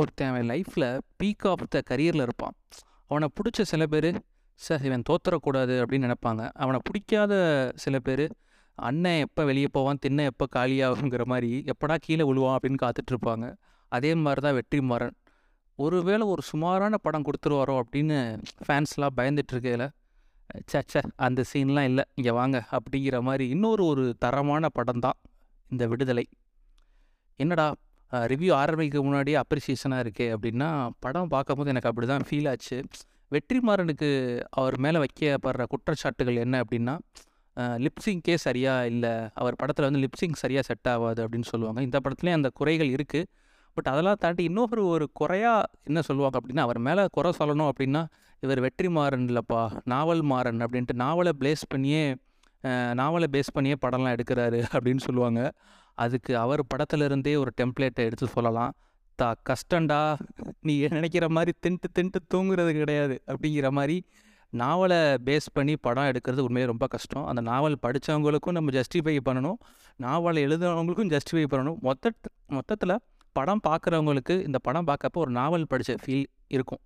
ஒருத்தன் அவன் லைஃப்பில் பீக் ஆஃப் த கரியரில் இருப்பான். அவனை பிடிச்ச சில பேர் சார் இவன் தோத்துறக்கூடாது அப்படின்னு நினைப்பாங்க. அவனை பிடிக்காத சில பேர் அண்ணன் எப்போ வெளியே போவான்? தின்ன எப்போ காலியாகுங்கிற மாதிரி எப்படா கீழே விழுவான்? அப்படின்னு காத்துட்ருப்பாங்க அதே மாதிரி தான் வெற்றிமாறன் ஒருவேளை ஒரு சுமாரான படம் கொடுத்துருவாரோ அப்படின்னு ஃபேன்ஸ்லாம் பயந்துட்டுருக்கையில் சே சே அந்த சீன்லாம் இல்லை இங்கே வாங்க அப்படிங்கிற மாதிரி இன்னொரு ஒரு தரமான படம் தான் இந்த விடுதலை. என்னடா ரிவ்யூ ஆரம்பிக்க முன்னாடியே அப்ரிசியேஷனாக இருக்கே அப்படின்னா படம் பார்க்கும்போது எனக்கு அப்படி தான் ஃபீல் ஆச்சு. வெற்றிமாறனுக்கு அவர் மேலே வைக்கப்படுற குற்றச்சாட்டுகள் என்ன அப்படின்னா லிப்ஸிங்கே சரியாக இல்லை அவர் படத்தில் வந்து லிப்ஸிங் சரியாக செட் ஆகாது அப்படின்னு சொல்லுவாங்க. இந்த படத்துலேயும் அந்த குறைகள் இருக்குது பட் அதெல்லாம் தாண்டி இன்னொரு ஒரு குறையாக என்ன சொல்லுவாங்க அப்படின்னா அவர் மேலே குறை சொல்லணும் அப்படின்னா இவர் வெற்றிமாறன் இல்லைப்பா நாவல் மாறன் அப்படின்ட்டு நாவலை பேஸ் பண்ணியே நாவலை பேஸ் பண்ணியே படம்லாம் எடுக்கிறாரு அப்படின்னு சொல்லுவாங்க. அதுக்கு அவர் படத்துலேருந்தே ஒரு டெம்ப்ளேட்டை எடுத்து சொல்லலாம். தா கஷ்டண்டா நீ நினைக்கிற மாதிரி தின்ட்டு தின்ட்டு தூங்குறது கிடையாது அப்படிங்கிற மாதிரி நாவலை பேஸ் பண்ணி படம் எடுக்கிறது உண்மையாக ரொம்ப கஷ்டம். அந்த நாவல் படித்தவங்களுக்கும் நம்ம ஜஸ்டிஃபை பண்ணணும். நாவலை எழுதுனவங்களுக்கும் ஜஸ்டிஃபை பண்ணணும். மொத்த மொத்தத்தில் படம் பார்க்குறவங்களுக்கு இந்த படம் பார்க்கப்போ ஒரு நாவல் படித்த ஃபீல் இருக்கும்.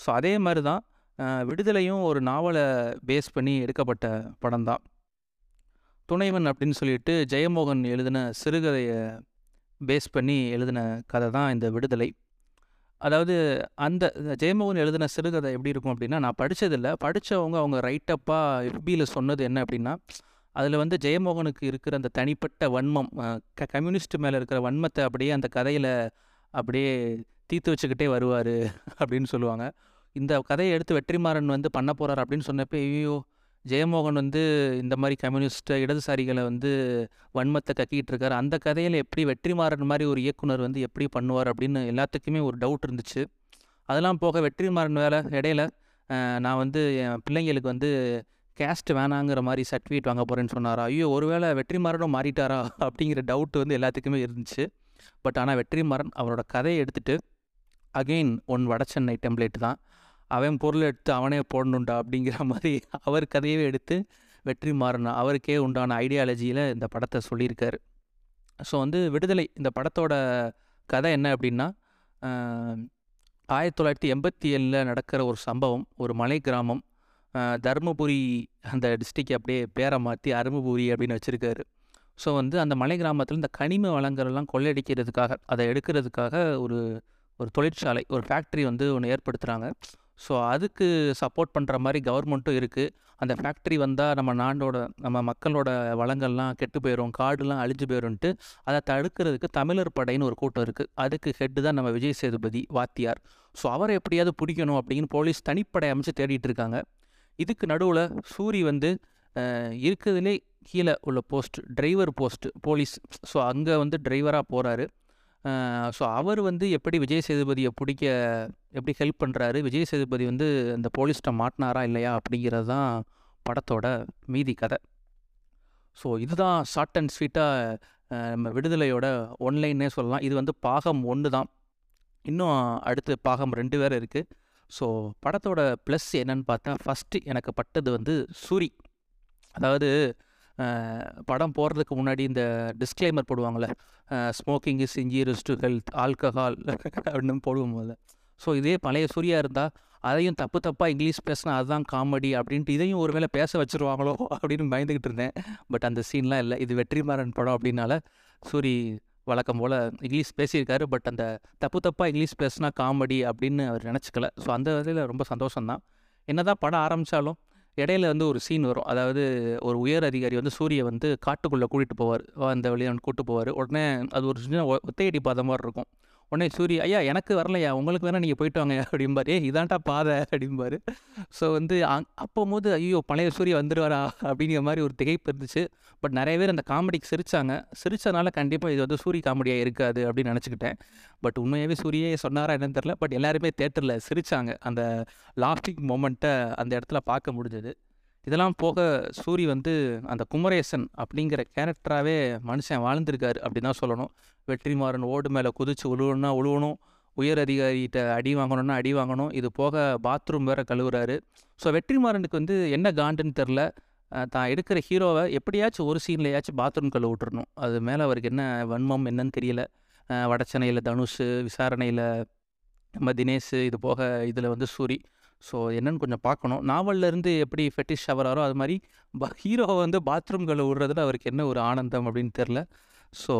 ஸோ அதே மாதிரி தான் விடுதலையும் ஒரு நாவலை பேஸ் பண்ணி எடுக்கப்பட்ட படம் தான் துணைவன் அப்படின்னு சொல்லிட்டு ஜெயமோகன் எழுதின சிறுகதையை பேஸ் பண்ணி எழுதின கதை தான் இந்த விடுதலை. அதாவது அந்த ஜெயமோகன் எழுதின சிறுகதை எப்படி இருக்கும் அப்படின்னா நான் படித்ததில்லை படித்தவங்க அவங்க ரைட்டப்பாக எஃபியில் சொன்னது என்ன அப்படின்னா அதில் வந்து ஜெயமோகனுக்கு இருக்கிற அந்த தனிப்பட்ட வன்மம் க கம்யூனிஸ்ட் மேலே இருக்கிற வன்மத்தை அப்படியே அந்த கதையில் அப்படியே தீர்த்து வச்சுக்கிட்டே வருவார் அப்படின்னு சொல்லுவாங்க. இந்த கதையை எடுத்து வெற்றிமாறன் வந்து பண்ண போகிறார் அப்படின்னு சொன்னப்போ ஐயோ ஜெயமோகன் வந்து இந்த மாதிரி கம்யூனிஸ்ட் இடதுசாரிகளை வந்து வன்மத்தை கக்கிட்டு இருக்காரு. அந்த கதையில் எப்படி வெற்றிமாறன் மாதிரி ஒரு இயக்குனர் வந்து எப்படி பண்ணுவார் அப்படின்னு எல்லாத்துக்குமே ஒரு டவுட் இருந்துச்சு. அதெல்லாம் போக வெற்றிமாறன் வேலை இடையில நான் வந்து என் பிள்ளைங்களுக்கு வந்து கேஸ்ட் வேணாங்கிற மாதிரி சர்டிஃபிகேட் வாங்க போகிறேன்னு சொன்னாரா? ஐயோ ஒருவேளை வெற்றிமாறனும் மாறிட்டாரா? அப்படிங்கிற டவுட் வந்து எல்லாத்துக்குமே இருந்துச்சு. பட் ஆனால் வெற்றிமாறன் அவரோட கதையை எடுத்துகிட்டு அகெயின் ஒன் வடச்சென்னை டெம்ப்ளேட் தான். அவன் பொருள் எடுத்து அவனே போடணுண்டா அப்படிங்கிற மாதிரி அவர் கதையவே எடுத்து வெற்றி மாறணும். அவருக்கே உண்டான ஐடியாலஜியில் இந்த படத்தை சொல்லியிருக்காரு. ஸோ வந்து விடுதலை இந்த படத்தோட கதை என்ன அப்படின்னா ஆயிரத்தி தொள்ளாயிரத்தி எண்பத்தி ஏழில் நடக்கிற ஒரு சம்பவம் ஒரு மலை கிராமம் தருமபுரி அந்த டிஸ்ட்ரிக் அப்படியே பேரை மாற்றி அருமபுரி அப்படின்னு வச்சுருக்காரு. ஸோ வந்து அந்த மலை கிராமத்தில் இந்த கனிம வளங்கள்லாம் கொள்ளையடிக்கிறதுக்காக அதை எடுக்கிறதுக்காக ஒரு ஒரு தொழிற்சாலை ஒரு ஃபேக்ட்ரி வந்து ஒன்று ஏற்படுத்துகிறாங்க ஸோ அதுக்கு சப்போர்ட் பண்ணுற மாதிரி கவர்மெண்ட்டும் இருக்குது அந்த ஃபேக்ட்ரி வந்தால் நம்ம நாடோட நம்ம மக்களோட வளங்கள்லாம் கெட்டு போயிடும் காடுலாம் அழிஞ்சு போயிடும்ன்ட்டு அதை தடுக்கிறதுக்கு தமிழர் படைன்னு ஒரு கூட்டம் இருக்குது அதுக்கு ஹெட்டு தான் நம்ம விஜய் சேதுபதி வாத்தியார். ஸோ அவரை எப்படியாவது பிடிக்கணும் அப்படின்னு போலீஸ் தனிப்படை அமைச்சு தேடிட்டு இருக்காங்க. இதுக்கு நடுவில் சூரி வந்து இருக்கிறதுலே கீழே உள்ள post driver post police. So அங்கே வந்து டிரைவராக போகிறாரு ஸோ அவர் வந்து எப்படி விஜய் சேதுபதியை பிடிக்க எப்படி ஹெல்ப் பண்ணுறாரு விஜய் சேதுபதி வந்து அந்த போலீஸ்கிட்ட மாட்டினாரா இல்லையா? அப்படிங்கிறது தான் படத்தோட மீதி கதை. ஸோ இதுதான் ஷார்ட் அண்ட் ஸ்வீட்டாக நம்ம விடுதலையோட ஒன்லைன்னே சொல்லலாம். இது வந்து பாகம் ஒன்று தான். இன்னும் அடுத்து பாகம் ரெண்டு வேறு இருக்குது ஸோ படத்தோட ப்ளஸ் என்னன்னு பார்த்தா ஃபஸ்ட்டு எனக்கு பட்டது வந்து சூரி. அதாவது படம் போடுறதுக்கு முன்னாடி இந்த disclaimer போடுவாங்கள்ல smoking is injurious to health alcohol அப்படின்னு போடுவோம் போது ஸோ இதே பழைய சூர்யா இருந்தால் அதையும் தப்பு தப்பாக இங்கிலீஷ் பேசினா அதுதான் காமெடி அப்படின்ட்டு இதையும் ஒரு வேளை பேச வச்சுருவாங்களோ அப்படின்னு பயந்துக்கிட்டு இருந்தேன். பட் அந்த சீன்லாம் இல்லை. இது வெற்றிமாறன் படம் அப்படின்னால சூரி வழக்கம் போல் இங்கிலீஷ் பேசியிருக்காரு. பட் அந்த தப்பு தப்பாக இங்கிலீஷ் பேசினா காமெடி அப்படின்னு அவர் நினச்சிக்கல. ஸோ அந்த வகையில் ரொம்ப சந்தோஷம்தான். என்ன தான் படம் ஆரம்பித்தாலும் இடையில வந்து ஒரு சீன் வரும். அதாவது ஒரு உயர் அதிகாரி வந்து சூரிய வந்து காட்டுக்குள்ளே கூட்டிகிட்டு போவார். அந்த வழியை கூப்பிட்டு போவார். உடனே அது ஒரு சின்ன ஒத்தையடி பாதை மாதிரி இருக்கும். உடனே சூரிய ஐயா எனக்கு வரலையா? உங்களுக்கு வேணால் நீங்கள் போயிட்டு வாங்க அப்படிம்பாரு. ஏ இதான்டா பாதை அப்படிம்பாரு. ஸோ வந்து அங் அப்போம்போது ஐயோ பழைய சூரிய வந்துடுவாரா அப்படிங்கிற மாதிரி ஒரு திகைப்பு இருந்துச்சு. பட் நிறைய பேர் அந்த காமெடிக்கு சிரித்தாங்க சிரித்தனால கண்டிப்பாக இது வந்து சூரிய காமெடியாக இருக்காது அப்படின்னு நினச்சிக்கிட்டேன். பட் உண்மையாகவே சூரியே சொன்னாரா என்னன்னு தெரில பட் எல்லாருமே தேட்டரில் சிரித்தாங்க அந்த லாஃபிங் மொமெண்ட்டை அந்த இடத்துல பார்க்க முடிஞ்சது. இதெல்லாம் போக சூரி வந்து அந்த குமரேசன் அப்படிங்கிற கேரக்டராகவே மனுஷன் வாழ்ந்திருக்காரு அப்படின்னு தான் சொல்லணும். வெற்றிமாறன் ஓடு மேலே குதிச்சு உழுவணும்னா உழுவணும். உயர் அதிகாரிகிட்ட அடி வாங்கணும்னா அடி வாங்கணும். இது போக பாத்ரூம் வேறு கழுவுறாரு. ஸோ வெற்றிமாறனுக்கு வந்து என்ன காண்டுன்னு தெரில தான் எடுக்கிற ஹீரோவை எப்படியாச்சும் ஒரு சீன்லையாச்சும் பாத்ரூம் கழுவு விட்டுறணும். அது மேலே அவருக்கு என்ன வன்மம் என்னன்னு தெரியல. வடச்சென்னையில் தனுஷ் விசாரணையில் நம்ம தினேஷ் இது போக இதில் வந்து சூரி. ஸோ என்னென்னு கொஞ்சம் பார்க்கணும். நாவல்லேருந்து எப்படி ஃபெட்டிஷ் ஆகிறாரோ அது மாதிரி ப ஹீரோவை வந்து பாத்ரூம்களை விடுறதுல அவருக்கு என்ன ஒரு ஆனந்தம் அப்படின்னு தெரில ஸோ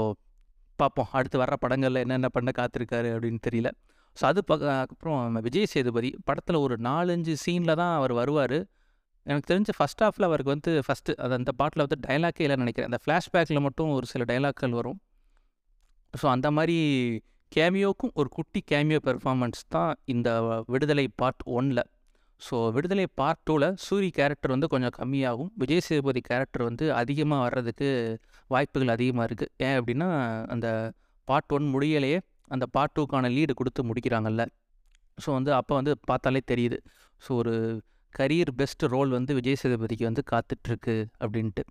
பார்ப்போம். அடுத்து வர்ற படங்களில் என்னென்ன பண்ண காத்திருக்காரு அப்படின்னு தெரியல. ஸோ அது அப்புறம் விஜய் சேதுபதி படத்தில் ஒரு நாலஞ்சு சீனில் தான் அவர் வருவார். எனக்கு தெரிஞ்ச ஃபஸ்ட் ஹாஃபில் அவருக்கு வந்து ஃபஸ்ட்டு அது அந்த பாட்டில் வந்து டைலாக்கே இல்லைன்னு நினைக்கிறேன். அந்த ஃப்ளாஷ்பேக்கில் மட்டும் ஒரு சில டைலாக்கள் வரும். ஸோ அந்த மாதிரி கேமியோக்கும் ஒரு குட்டி கேமியோ பெர்ஃபார்மன்ஸ் தான் இந்த விடுதலை பார்ட் ஒனில் ஸோ விடுதலை பார்ட் டூவில் சூரி கேரக்டர் வந்து கொஞ்சம் கம்மியாகும். விஜய் சேதுபதி கேரக்டர் வந்து அதிகமாக வர்றதுக்கு வாய்ப்புகள் அதிகமாக இருக்குது ஏன் அப்படின்னா அந்த பார்ட் ஒன் முடியலையே அந்த பார்ட் டூக்கான லீடு கொடுத்து முடிக்கிறாங்கல்ல. ஸோ வந்து அப்போ வந்து பார்த்தாலே தெரியுது. ஸோ ஒரு கரியர் பெஸ்ட் ரோல் வந்து விஜய் சேதுபதிக்கு வந்து காத்துட்ருக்கு அப்படின்ட்டு.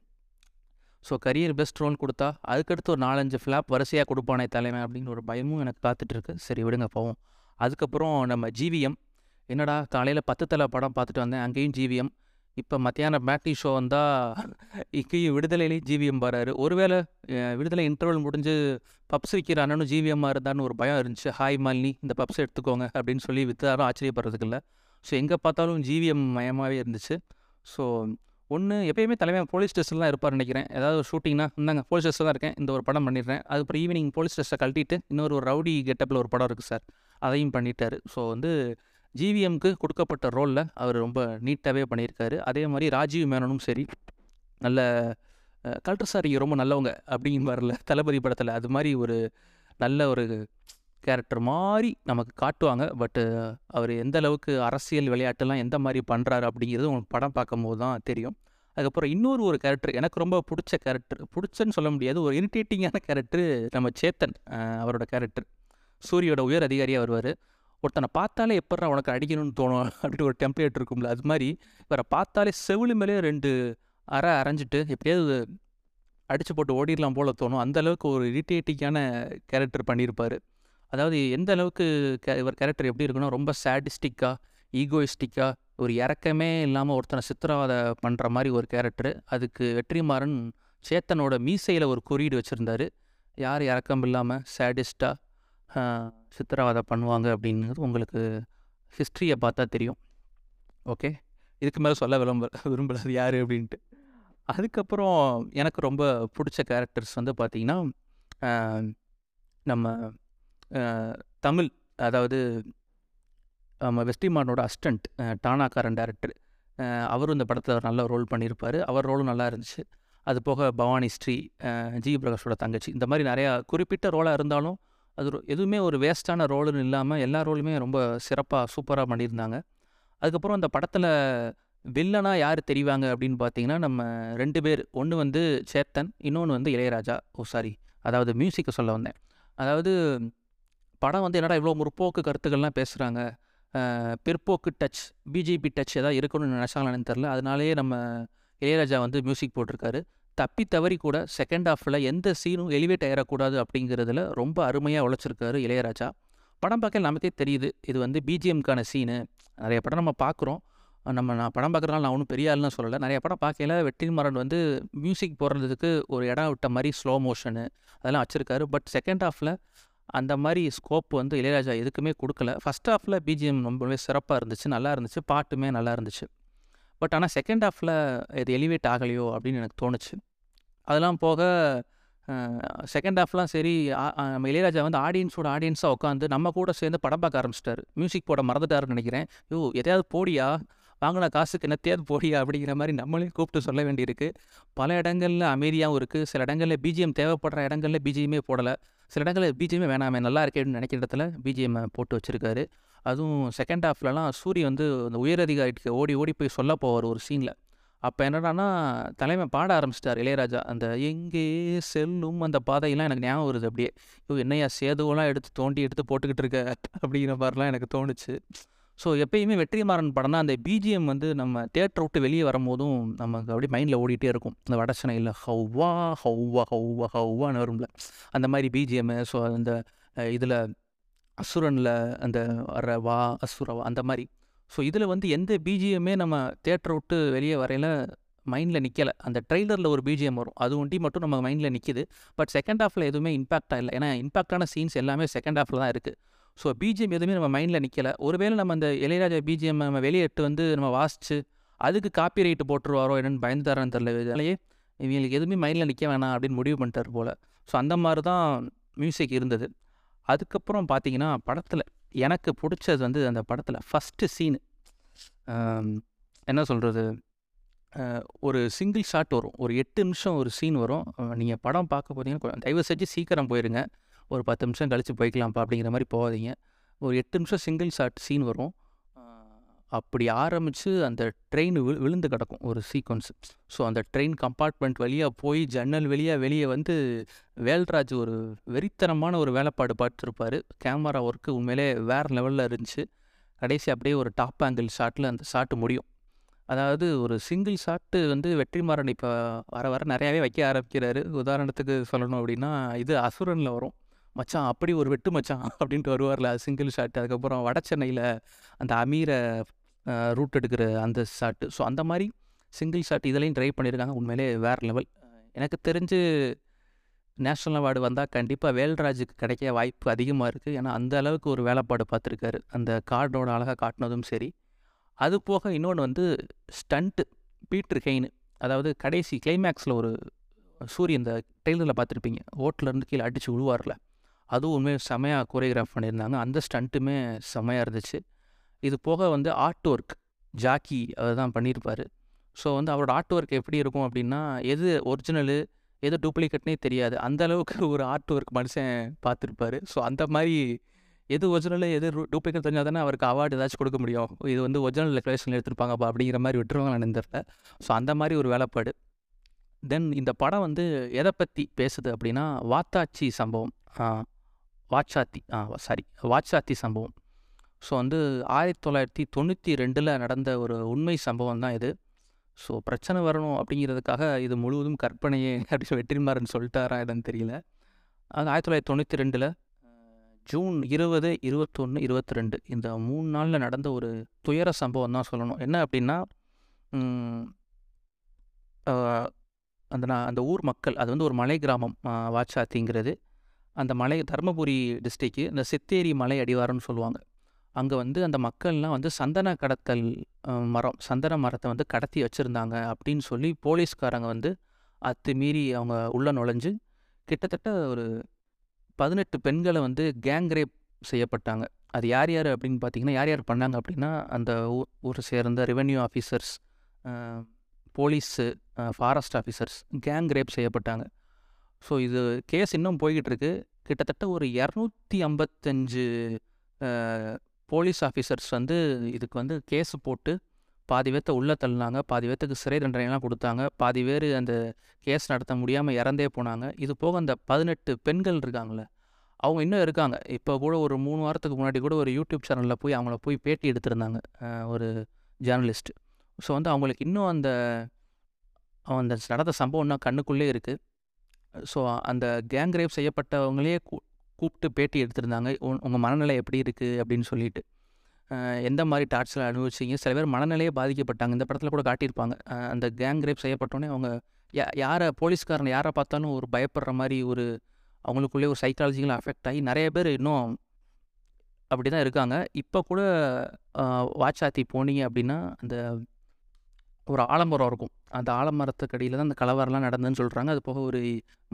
ஸோ கரியர் பெஸ்ட் ரோல் கொடுத்தா அதுக்கடுத்து ஒரு நாலஞ்சு ஃப்ளாப் வரிசையாக கொடுப்பானே தலைமை அப்படின்னு ஒரு பயமும் எனக்கு காத்துட்ருக்கு. சரி விடுங்க போவோம். அதுக்கப்புறம் நம்ம ஜிவிஎம் என்னடா காலையில் பத்து தலை படம் பார்த்துட்டு வந்தேன் அங்கேயும் ஜிவிஎம் இப்போ மத்தியானம் பேட்டி ஷோ வந்தால் இங்கேயும் விடுதலையிலேயும் ஜிவிஎம் வராரு. ஒருவேளை விடுதலை இன்டர்வல் முடிஞ்சு பப்ஸ் விற்கிற அண்ணனும் ஜிவிஎம்மாக இருந்தான்னு ஒரு பயம் இருந்துச்சு. ஹாய் மாலினி இந்த பப்ஸ் எடுத்துக்கோங்க அப்படின்னு சொல்லி வித்தாரும் ஆச்சரியப்படுறதுக்கு இல்லை. ஸோ எங்கே பார்த்தாலும் ஜிவிஎம் மயமாகவே இருந்துச்சு. ஸோ ஒன்று எப்பயுமே தலைமை போலீஸ் ஸ்டேஷன் தான் இருப்பார் நினைக்கிறேன். ஏதாவது ஒரு ஷூட்டிங்னா இந்தாங்க போலீஸ் ஸ்டேஷன் தான் இருக்கேன். இந்த ஒரு படம் பண்ணிடுறேன். அதுக்கப்புறம் ஈவினிங் போலீஸ் ஸ்டேஷனை கழட்டிட்டு இன்னொரு ஒரு ரவுடி கெட்டப்பில் ஒரு படம் இருக்குது சார். அதையும் பண்ணிட்டார். ஸோ வந்து ஜிவிஎம்க்கு கொடுக்கப்பட்ட ரோலில் அவர் ரொம்ப நீட்டாகவே பண்ணியிருக்காரு. அதே மாதிரி ராஜீவ் மேனனும் சரி நல்ல கலெக்டர் சார் இங்கே ரொம்ப நல்லவங்க அப்படின்னு வரல தளபதி படத்தில். அது மாதிரி ஒரு நல்ல ஒரு கேரக்டர் மாதிரி நமக்கு காட்டுவாங்க. பட்டு அவர் எந்த அளவுக்கு அரசியல் விளையாட்டுலாம் எந்த மாதிரி பண்ணுறாரு அப்படிங்கிறது உங்களுக்கு படம் பார்க்கும்போது தான் தெரியும். அதுக்கப்புறம் இன்னொரு ஒரு கேரக்டர் எனக்கு ரொம்ப பிடிச்ச கேரக்டர் பிடிச்சன்னு சொல்ல முடியாது ஒரு இரிட்டேட்டிங்கான கேரக்டர் நம்ம சேத்தன் அவரோட கேரக்டர். சூரியோட உயர் அதிகாரியாக வருவார். ஒருத்தனை பார்த்தாலே எப்படா உனக்கு அடிக்கணும்னு தோணும் அப்படின்னு ஒரு டெம்ப்ளேட் இருக்கும்ல அது மாதிரி இவரை பார்த்தாலே செவிலு மேலே ரெண்டு அரை அரைஞ்சிட்டு எப்படியாவது அடிச்சு போட்டு ஓடிடலாம் போல தோணும். அந்தளவுக்கு ஒரு இரிட்டேட்டிங்கான கேரக்டர் பண்ணியிருப்பார். அதாவது எந்த அளவுக்கு கே- இவர் கேரக்டர் எப்படி இருக்குன்னா ரொம்ப சேடிஸ்டிக்காக ஈகோயிஸ்டிக்காக ஒரு இறக்கமே இல்லாமல் ஒருத்தனை சித்திரவதை பண்ணுற மாதிரி ஒரு கேரக்டரு அதுக்கு வெற்றிமாறன் சேத்தனோட மீசையில் ஒரு குறியீடு வச்சுருந்தாரு. யார் இறக்கம் இல்லாமல் சேடிஸ்டாக சித்திரவதை பண்ணுவாங்க அப்படிங்கிறது உங்களுக்கு ஹிஸ்ட்ரியை பார்த்தா தெரியும். ஓகே இதுக்கு மேலே சொல்ல விளம்ப விரும்பலாது யார் அப்படின்ட்டு. அதுக்கப்புறம் எனக்கு ரொம்ப பிடிச்ச கேரக்டர்ஸ் வந்து பார்த்திங்கன்னா நம்ம தமிழ் அதாவது நம்ம வெஸ்டிமாறனோட அசிஸ்டண்ட் டானாக்காரன் டேரக்டர் அவரும் இந்த படத்தில் நல்ல ரோல் பண்ணியிருப்பார். அவர் ரோலும் நல்லா இருந்துச்சு. அது போக பவானி ஸ்ரீ ஜி. பிரகாஷோட தங்கச்சி. இந்த மாதிரி நிறையா குறிப்பிட்ட ரோலாக இருந்தாலும் அது எதுவுமே ஒரு வேஸ்ட்டான ரோலுன்னு இல்லாமல் எல்லா ரோலுமே ரொம்ப சிறப்பாக சூப்பராக பண்ணியிருந்தாங்க. அதுக்கப்புறம் அந்த படத்தில் வில்லனாக யார் தெரிவாங்க அப்படின்னு பார்த்தீங்கன்னா நம்ம ரெண்டு பேர். ஒன்று வந்து சேத்தன் இன்னொன்று வந்து இளையராஜா. ஓ சாரி அதாவது மியூசிக்கை சொல்ல வந்தேன். அதாவது படம் வந்து என்னடா இவ்வளோ முற்போக்கு கருத்துக்கள்லாம் பேசுகிறாங்க பிற்போக்கு டச் பிஜேபி டச் ஏதாவது இருக்கணும்னு நினச்சாங்களான்னு தெரில அதனாலேயே நம்ம இளையராஜா வந்து மியூசிக் போட்டிருக்காரு. தப்பி தவறி கூட செகண்ட் ஹாஃபில் எந்த சீனும் எலிவேட் ஆகிடக்கூடாது அப்படிங்கிறதுல ரொம்ப அருமையாக உழைச்சிருக்காரு இளையராஜா. படம் பார்க்க நமக்கே தெரியுது. இது வந்து பிஜிஎம்க்கான சீனு நிறைய படம் நம்ம பார்க்குறோம். நம்ம நான் படம் பார்க்குறதுனால நான் ஒன்றும் பெரிய ஆள்னு சொல்லலை. நிறைய படம் பார்க்கல வெற்றிமாறன் வந்து மியூசிக் போடுறதுக்கு ஒரு இடம் விட்ட மாதிரி ஸ்லோ மோஷனு அதெல்லாம் வச்சுருக்காரு. பட் செகண்ட் ஹாஃபில் அந்த மாதிரி ஸ்கோப் வந்து இளையராஜா எதுக்குமே கொடுக்கல. ஃபஸ்ட் ஹாஃபில் பிஜிஎம் ரொம்பவே சிறப்பாக இருந்துச்சு நல்லா இருந்துச்சு பாட்டுமே நல்லா இருந்துச்சு. பட் ஆனால் செகண்ட் ஹாஃபில் இது எலிவேட் ஆகலையோ அப்படின்னு எனக்கு தோணுச்சு. அதெல்லாம் போக செகண்ட் ஹாஃப்லாம் சரி நம்ம இளையராஜா வந்து ஆடியன்ஸோட ஆடியன்ஸாக உட்காந்து நம்ம கூட சேர்ந்து படம் பார்க்க ஆரம்பிச்சிட்டாரு. மியூசிக் போட மறந்துட்டாருன்னு நினைக்கிறேன். யோ எதையாவது போடியா? வாங்கின காசுக்கு என்னத்தையாவது போடியா அப்படிங்கிற மாதிரி நம்மளையும் கூப்பிட்டு சொல்ல வேண்டியிருக்கு. பல இடங்களில் அமைதியாகவும் இருக்குது சில இடங்களில் பிஜிஎம் தேவைப்படுற இடங்களில் பிஜிஎம்மே போடலை. சில இடங்களில் பிஜிஎம்மே வேணாமே நல்லா இருக்கேன்னு நினைக்கிற இடத்துல பிஜிஎம் போட்டு வச்சுருக்காரு. அதுவும் செகண்ட் ஹாஃப்லலாம் சூரி வந்து அந்த உயரதிகாரிக்கு ஓடி ஓடி போய் சொல்ல போவார் ஒரு சீனில் அப்போ என்னடான்னா தலைமை பாட ஆரம்பிச்சிட்டார் இளையராஜா. அந்த எங்கே செல்லும் அந்த பாதையெல்லாம் எனக்கு ஞாபகம் வருது அப்படியே. ஐயோ என்னையா சேதுவெல்லாம் எடுத்து தோண்டி எடுத்து போட்டுக்கிட்டு இருக்க அப்படிங்கிற மாதிரிலாம் எனக்கு தோணுச்சு. ஸோ எப்பயுமே வெற்றிமாறன் படம்னா அந்த பிஜிஎம் வந்து நம்ம தேட்டரை விட்டு வெளியே வரும்போதும் நமக்கு அப்படியே மைண்டில் ஓடிட்டே இருக்கும். இந்த வடசனையில் ஹவ்வா ஹவ்வா ஹவ்வா ஹவ்வான்னு வரும்ல. அந்த மாதிரி பிஜிஎம்மு ஸோ அந்த இதில் அசுரனில் அந்த ரவா வா அசுரவா அந்த மாதிரி. ஸோ இதில் வந்து எந்த பிஜிஎம்மே நம்ம தேட்டரை விட்டு வெளியே வரையில மைண்டில் நிற்கலை அந்த ட்ரெய்லரில் ஒரு பிஜிஎம் வரும். அது ஒண்டி மட்டும் நம்ம மைண்டில் நிற்கிது பட் செகண்ட் ஹாஃபில் எதுவுமே இம்பாக்டாக இல்லை. ஏன்னா இம்பாக்டான சீன்ஸ் எல்லாமே செகண்ட் ஹாஃபில் தான் இருக்குது ஸோ பிஜிஎம் எதுவுமே நம்ம மைண்டில் நிற்கலை ஒருவேளை நம்ம அந்த இளையராஜா பிஜிஎம் நம்ம வெளியிட்டு வந்து நம்ம வாசிச்சு அதுக்கு காப்பி ரைட்டு போட்டுருவாரோ என்னென்னு பயந்து தரேன்னு தெரில இதனாலேயே இவங்களுக்கு எதுவுமே மைண்டில் நிற்க வேணாம் அப்படின்னு முடிவு பண்ணிட்டார் போல். ஸோ அந்த மாதிரி தான் மியூசிக் இருந்தது. அதுக்கப்புறம் பார்த்தீங்கன்னா படத்தில் எனக்கு பிடிச்சது வந்து அந்த படத்தில் ஃபஸ்ட்டு சீனு என்ன சொல்கிறது ஒரு சிங்கிள் ஷாட் வரும். ஒரு எட்டு நிமிஷம் ஒரு சீன் வரும். நீங்கள் படம் பார்க்க போதீங்கன்னா தயவு செஞ்சு சீக்கிரம் போயிருங்க. ஒரு பத்து நிமிஷம் கழித்து போய்க்கலாம்ப்பா அப்படிங்கிற மாதிரி போகாதீங்க. ஒரு எட்டு நிமிஷம் சிங்கிள் ஷாட் சீன் வரும். அப்படி ஆரம்பித்து அந்த ட்ரெயின் விழு விழுந்து கிடக்கும் ஒரு சீக்வன்ஸ் ஸோ அந்த ட்ரெயின் கம்பார்ட்மெண்ட் வழியாக போய் ஜன்னல் வெளியாக வெளியே வந்து வேல்ராஜ் ஒரு வெறித்தனமான ஒரு வேலைப்பாடு பார்த்துருப்பார். கேமரா ஒர்க்கு உண்மையிலே வேறு லெவலில் இருந்துச்சு. கடைசி அப்படியே ஒரு டாப் ஆங்கிள் ஷாட்டில் அந்த ஷாட்டு முடியும். அதாவது ஒரு சிங்கிள் ஷாட்டு வந்து வெற்றிமாறன் இப்போ வர வர நிறையாவே வைக்க ஆரம்பிக்கிறாரு. உதாரணத்துக்கு சொல்லணும் அப்படின்னா இது அசுரனில் வரும். மச்சான் அப்படி ஒரு வெட்டு மச்சான் அப்படின்ட்டு வருவார்ல சிங்கிள் ஷாட் அதுக்கப்புறம் வட சென்னையில் அந்த அமீரை ரூட் எடுக்கிற அந்த ஷாட்டு ஸோ அந்த மாதிரி சிங்கிள் ஷாட் இதெல்லாம் ட்ரை பண்ணியிருக்காங்க உண்மையிலே வேறு லெவல் எனக்கு தெரிஞ்சு நேஷ்னல் அவார்டு வந்தால் கண்டிப்பாக வேல்ராஜுக்கு கிடைக்க வாய்ப்பு அதிகமாக இருக்குது ஏன்னா அந்த அளவுக்கு ஒரு வேலைப்பாடு பார்த்துருக்காரு. அந்த கார்டோட அழகாக காட்டினதும் சரி. அது போக இன்னொன்று வந்து ஸ்டண்ட்டு பீட்ரு ஹெயின் அதாவது கடைசி கிளைமேக்ஸில் ஒரு சூரியன் இந்த டெய்லரில் பார்த்துருப்பீங்க. ஓட்டிலேருந்து கீழே அடித்து விழுவார்ல அதுவும் உண்மையாக செமையாக கோரியோகிராஃப் பண்ணியிருந்தாங்க. அந்த ஸ்டண்ட்டுமே செமையாக இருந்துச்சு. இது போக வந்து ஆர்ட் ஒர்க் ஜாக்கி அதை தான் பண்ணியிருப்பார். ஸோ வந்து அவரோட ஆர்ட் ஒர்க் எப்படி இருக்கும் அப்படின்னா எது ஒரிஜினலு எது டூப்ளிகேட்னே தெரியாது. அந்த அளவுக்கு ஒரு ஆர்ட் ஒர்க் மனுஷன் பார்த்துருப்பாரு. ஸோ அந்த மாதிரி எது ஒரிஜினல் எது டூப்ளிகேட் தெரிஞ்சால் தானே அவருக்கு அவார்டு ஏதாச்சும் கொடுக்க முடியும். இது வந்து ஒரிஜினல் டெக்கரேஷன் எடுத்திருப்பாங்கப்பா அப்படிங்கிற மாதிரி விட்டுருவாங்க நான் தெரில ஸோ அந்த மாதிரி ஒரு வேலைப்பாடு. தென் இந்த படம் வந்து எதை பற்றி பேசுது அப்படின்னா வாத்தாச்சி சம்பவம். வாட்சாத்தி ஆ சாரி வாட்சாத்தி சம்பவம். ஸோ வந்து ஆயிரத்தி தொள்ளாயிரத்தி தொண்ணூற்றி ரெண்டில் நடந்த ஒரு உண்மை சம்பவம் தான் இது. ஸோ பிரச்சனை வரணும் அப்படிங்கிறதுக்காக இது முழுவதும் கற்பனையே அப்படி வெற்றிமாறன் சொல்லிட்டாரா என்னன்னு தெரியல. அது ஆயிரத்தி தொள்ளாயிரத்தி தொண்ணூற்றி ரெண்டில் ஜூன் இருபது இருபத்தொன்று இருபத்தி ரெண்டு இந்த மூணு நாளில் நடந்த ஒரு துயர சம்பவம் தான் சொல்லணும். என்ன அப்படின்னா அந்த நான் அந்த ஊர் மக்கள் அது வந்து ஒரு மலை கிராமம் வாட்சாத்திங்கிறது. அந்த மலை தருமபுரி டிஸ்ட்ரிக்கு இந்த சித்தேரி மலை அடிவாரம்னு சொல்லுவாங்க. அங்கே வந்து அந்த மக்கள்லாம் வந்து சந்தன கடத்தல் மரம் சந்தன மரத்தை வந்து கடத்தி வச்சுருந்தாங்க அப்படின்னு சொல்லி போலீஸ்காரங்க வந்து அத்துமீறி அவங்க உள்ளே நுழைஞ்சு கிட்டத்தட்ட ஒரு பதினெட்டு பெண்களை வந்து கேங் ரேப் செய்யப்பட்டாங்க. அது யார் யார் அப்படின்னு பார்த்தீங்கன்னா யார் யார் பண்ணாங்க அப்படின்னா அந்த ஊரை சேர்ந்த revenue officers police forest officers gang rape செய்யப்பட்டாங்க. So இது கேஸ் இன்னும் போய்கிட்டு இருக்கு கிட்டத்தட்ட ஒரு இரநூத்தி ஐம்பத்தஞ்சு போலீஸ் ஆஃபீஸர்ஸ் வந்து இதுக்கு வந்து கேஸ் போட்டு பாதி பேர்த்த உள்ளே தள்ளினாங்க. பாதி பேர்த்துக்கு சிறை தண்டனைலாம் கொடுத்தாங்க. பாதி பேர் அந்த கேஸ் நடத்த முடியாமல் இறந்தே போனாங்க. இது போக அந்த பதினெட்டு பெண்கள் இருக்காங்களே அவங்க இன்னும் இருக்காங்க. இப்போ கூட ஒரு மூணு வாரத்துக்கு முன்னாடி கூட ஒரு யூடியூப் சேனலில் போய் அவங்கள போய் பேட்டி எடுத்திருந்தாங்க ஒரு ஜேர்னலிஸ்ட் ஸோ வந்து அவங்களுக்கு இன்னும் அந்த அந்த நடந்த சம்பவம்னா கண்ணுக்குள்ளே இருக்குது ஸோ அந்த கேங் ரேப் செய்யப்பட்டவங்களே கூ கூப்பிட்டு பேட்டி எடுத்திருந்தாங்க. உங்கள் மனநிலை எப்படி இருக்குது அப்படின்னு சொல்லிட்டு. எந்த மாதிரி டார்ச்சர் அனுபவிச்சிங்க? சில பேர் மனநிலையே பாதிக்கப்பட்டாங்க. இந்த படத்தில் கூட காட்டியிருப்பாங்க. அந்த கேங் ரேப் செய்யப்பட்டோன்னே அவங்க யா யாரை போலீஸ்காரன் யாரை பார்த்தாலும் ஒரு பயப்படுற மாதிரி ஒரு அவங்களுக்குள்ளே ஒரு சைக்காலஜிக்கல் அஃபெக்ட் ஆகி நிறைய பேர் இன்னும் அப்படி தான் இருக்காங்க. இப்போ கூட வாட்சாத்தி போனீங்க அப்படின்னா அந்த ஒரு ஆலமரம் இருக்கும். அந்த ஆலமரத்துக்கு அடியில் தான் அந்த கலவரம்லாம் நடந்ததுன்னு சொல்கிறாங்க அது போக ஒரு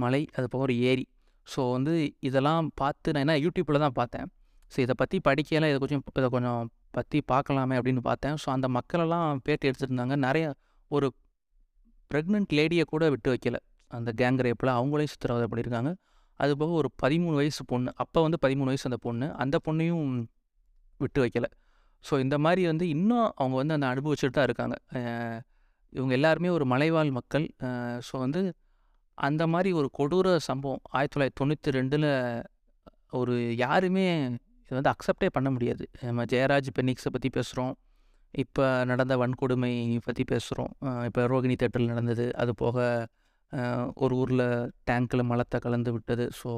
மலை அது போக ஒரு ஏரி. ஸோ வந்து இதெல்லாம் பார்த்து நான் என்ன யூடியூப்பில் தான் பார்த்தேன். ஸோ இதை பற்றி படிக்கலாம் இதை கொஞ்சம் இதை கொஞ்சம் பற்றி பார்க்கலாமே அப்படின்னு பார்த்தேன். ஸோ அந்த மக்களெல்லாம் பேட்டி எடுத்துருந்தாங்க. நிறைய ஒரு ப்ரெக்னென்ட் லேடியை கூட விட்டு வைக்கல. அந்த கேங் ரேப்பில் அவங்களையும் சித்திரவதை பண்ணியிருக்காங்க. அது போக ஒரு பதிமூணு வயசு பொண்ணு அப்போ வந்து பதிமூணு வயசு அந்த பொண்ணு. அந்த பொண்ணையும் விட்டு வைக்கல. ஸோ இந்த மாதிரி வந்து இன்னும் அவங்க வந்து அந்த அனுபவிச்சுட்டு தான் இருக்காங்க. இவங்க எல்லாருமே ஒரு மலைவாழ் மக்கள். ஸோ வந்து அந்த மாதிரி ஒரு கொடூர சம்பவம் ஆயிரத்தி தொள்ளாயிரத்தி தொண்ணூற்றி ரெண்டில் ஒரு யாருமே இதை வந்து அக்செப்டே பண்ண முடியாது. நம்ம ஜெயராஜ் பென்னிக்ஸை பற்றி பேசுகிறோம் இப்போ நடந்த வன்கொடுமை பற்றி பேசுகிறோம் இப்போ ரோகிணி தேட்டரில் நடந்தது. அது போக ஒரு ஊரில் டேங்க்கில் மலத்தை கலந்து விட்டது. ஸோ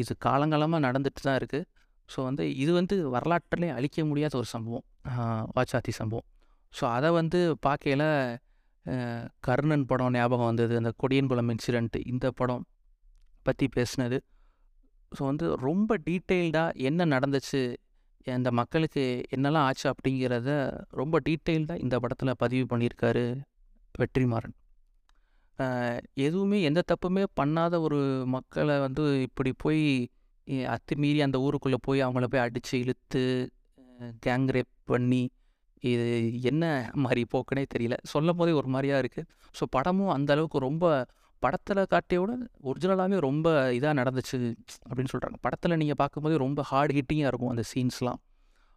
இது காலங்காலமாக நடந்துட்டு தான் இருக்குது ஸோ வந்து இது வந்து வரலாற்றிலே அழிக்க முடியாத ஒரு சம்பவம். வாச்சாத்தி சம்பவம். ஸோ அதை வந்து பார்க்கையில் கர்ணன் படம் ஞாபகம் வந்தது. அந்த கொடியன்குளம் இன்சிடெண்ட்டு இந்த படம் பற்றி பேசினது. ஸோ வந்து ரொம்ப டீட்டெயில்டாக என்ன நடந்துச்சு இந்த மக்களுக்கு என்னெல்லாம் ஆச்சு அப்படிங்கிறத ரொம்ப டீட்டெயில்டாக இந்த படத்தில் பதிவு பண்ணியிருக்காரு வெற்றிமாறன். எதுவுமே எந்த தப்புமே பண்ணாத ஒரு மக்களை வந்து இப்படி போய் அத்துமீறி அந்த ஊருக்குள்ளே போய் அவங்கள போய் அடித்து இழுத்து கேங் ரேப் பண்ணி இது என்ன மாதிரி போக்குனே தெரியல. சொல்லும் போதே ஒரு மாதிரியா இருக்குது ஸோ படமும் அந்த அளவுக்கு ரொம்ப படத்தில் காட்டியோட ஒரிஜினலாகவே ரொம்ப இதாக நடந்துச்சு அப்படின்னு சொல்கிறாங்க படத்தில் நீங்கள் பார்க்கும்போது ரொம்ப ஹார்ட் ஹிட்டிங்காக இருக்கும் அந்த சீன்ஸ்லாம்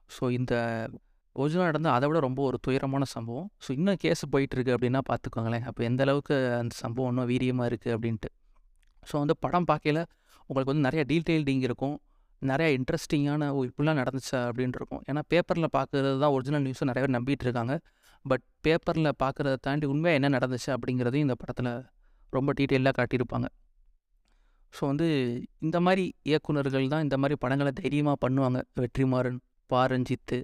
ஸோ இந்த ஒரிஜினல் நடந்தால் அதை விட ரொம்ப ஒரு துயரமான சம்பவம். ஸோ இன்னும் கேஸ் போயிட்டுருக்கு அப்படின்னா பார்த்துக்கோங்களேன் அப்போ எந்த அளவுக்கு அந்த சம்பவம் இன்னும் வீரியமாக இருக்குது அப்படின்ட்டு. ஸோ வந்து படம் பார்க்கையில உங்களுக்கு வந்து நிறைய டீட்டெயில்டிங் இருக்கும். நிறையா இன்ட்ரெஸ்டிங்கான ஓ இப்படிலாம் நடந்துச்சு அப்படின்னு இருக்கும். ஏன்னா பேப்பரில் பார்க்குறது தான் ஒரிஜினல் நியூஸை நிறைய பேர் நம்பிட்டு இருக்காங்க. பட் பேப்பரில் பார்க்குறத தாண்டி உண்மையாக என்ன நடந்துச்சு அப்படிங்கிறதையும் இந்த படத்தில் ரொம்ப டீட்டெயிலாக காட்டியிருப்பாங்க. ஸோ வந்து இந்த மாதிரி இயக்குனர்கள் தான் இந்த மாதிரி படங்களை தைரியமாக பண்ணுவாங்க. வெற்றிமாறன் பா ரஞ்சித்து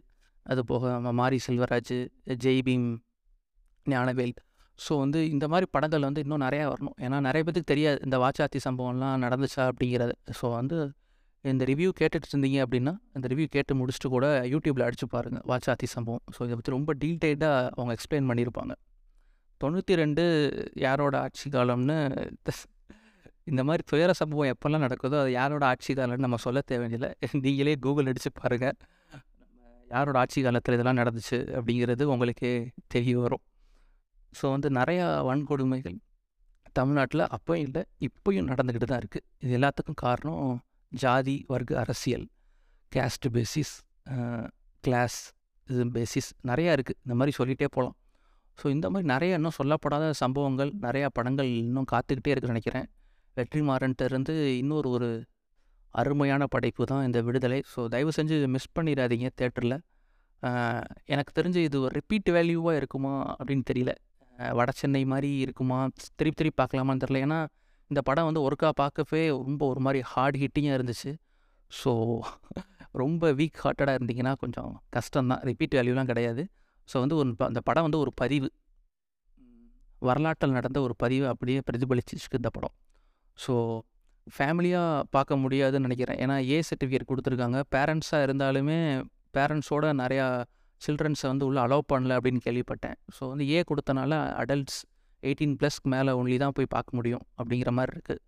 அது போக நம்ம மாரி செல்வராஜ் ஜெய்பீம் ஞானவேல் ஸோ வந்து இந்த மாதிரி படங்கள் வந்து இன்னும் நிறையா வரணும். ஏன்னா நிறைய பேத்துக்கு தெரியாது இந்த வாச்சாத்தி சம்பவம்லாம் நடந்துச்சா அப்படிங்கிறது. ஸோ வந்து இந்த ரிவ்யூ கேட்டுட்டு இருந்தீங்க அப்படின்னா இந்த ரிவ்யூ கேட்டு முடிச்சுட்டு கூட யூடியூப்பில் அடிச்சு பாருங்கள் வாச்சாத்தி சம்பவம். ஸோ இதை பற்றி ரொம்ப டீட்டெயில்டாக அவங்க எக்ஸ்பிளைன் பண்ணியிருப்பாங்க. தொண்ணூற்றி ரெண்டு யாரோட ஆட்சி காலம்னு இந்த மாதிரி துயர சம்பவம் எப்போல்லாம் நடக்குதோ அது யாரோட ஆட்சி காலம்னு நம்ம சொல்ல தேவையில்லை. நீங்களே கூகுள் அடித்து பாருங்கள் யாரோட ஆட்சி காலத்தில் இதெல்லாம் நடந்துச்சு அப்படிங்கிறது உங்களுக்கே தெரிய வரும். ஸோ வந்து நிறையா வன்கொடுமைகள் தமிழ்நாட்டில் அப்போயும் இல்லை இப்போயும் நடந்துக்கிட்டு தான் இருக்குது இது எல்லாத்துக்கும் காரணம் ஜாதி வர்க்க அரசியல் கேஸ்ட் பேசிஸ் கிளாஸ் இது பேசிஸ் நிறையா இருக்குது இந்த மாதிரி சொல்லிகிட்டே போகலாம். ஸோ இந்த மாதிரி நிறைய இன்னும் சொல்லப்படாத சம்பவங்கள் நிறையா படங்கள் இன்னும் காத்துக்கிட்டே இருக்குன்னு நினைக்கிறேன். வெற்றிமாறன்ட்டு இருந்து இன்னொரு ஒரு அருமையான படைப்பு தான் இந்த விடுதலை. ஸோ தயவு செஞ்சு மிஸ் பண்ணிடாதீங்க தேட்டரில் எனக்கு தெரிஞ்சு இது ஒரு ரிப்பீட் வேல்யூவாக இருக்குமா அப்படின்னு தெரியல. வட சென்னை மாதிரி இருக்குமா? திருப்பி திருப்பி பார்க்கலாமான்னு தெரில. ஏன்னா இந்த படம் வந்து ஒர்க்காக பார்க்கவே ரொம்ப ஒரு மாதிரி ஹார்ட் ஹிட்டிங்காக இருந்துச்சு. ஸோ ரொம்ப வீக் ஹார்ட்டடாக இருந்தீங்கன்னா கொஞ்சம் கஷ்டம்தான். ரிப்பீட் வேல்யூலாம் கிடையாது. ஸோ வந்து ஒரு ப- அந்த படம் வந்து ஒரு பதிவு. வரலாற்றில் நடந்த ஒரு பதிவு அப்படியே பிரதிபலிச்சிருக்கு இந்த படம். ஸோ ஃபேமிலியாக பார்க்க முடியாதுன்னு நினைக்கிறேன். ஏன்னா ஏ சர்டிஃபிகேட் கொடுத்துருக்காங்க. பேரண்ட்ஸாக இருந்தாலுமே பேரண்ட்ஸோட நிறையா சில்ட்ரன்ஸை வந்து உள்ளே அலோவ் பண்ணல அப்படின்னு கேள்விப்பட்டேன். ஸோ வந்து ஏ கொடுத்தனால அடல்ட்ஸ் எயிட்டீன் ப்ளஸ்க்கு மேலே ஒன்லி தான் போய் பார்க்க முடியும் அப்படிங்கிற மாதிரி இருக்குது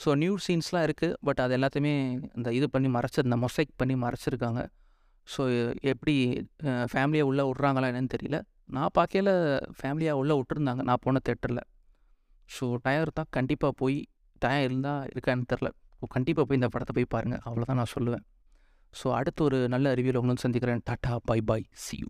ஸோ நியூ சீன்ஸ்லாம் இருக்குது பட் அது எல்லாத்தையுமே இந்த இது பண்ணி மறைச்சி இந்த மொசைக் பண்ணி மறைச்சிருக்காங்க. ஸோ எப்படி ஃபேமிலியாக உள்ளே விட்றாங்களா என்னன்னு தெரியல. நான் பார்க்கையில ஃபேமிலியாக உள்ளே விட்டுருந்தாங்க. நான் போன தேட்டரில் ஸோ டயர் தான். கண்டிப்பாக போய் டயர் இருந்தால் இருக்கான்னு தெரில கண்டிப்பாக போய் இந்த படத்தை போய் பாருங்கள் அவ்வளோதான் நான் சொல்லுவேன். ஸோ அடுத்து ஒரு நல்ல ரிவ்யூவில் ஒன்று சந்திக்கிறேன். Tata bye bye see you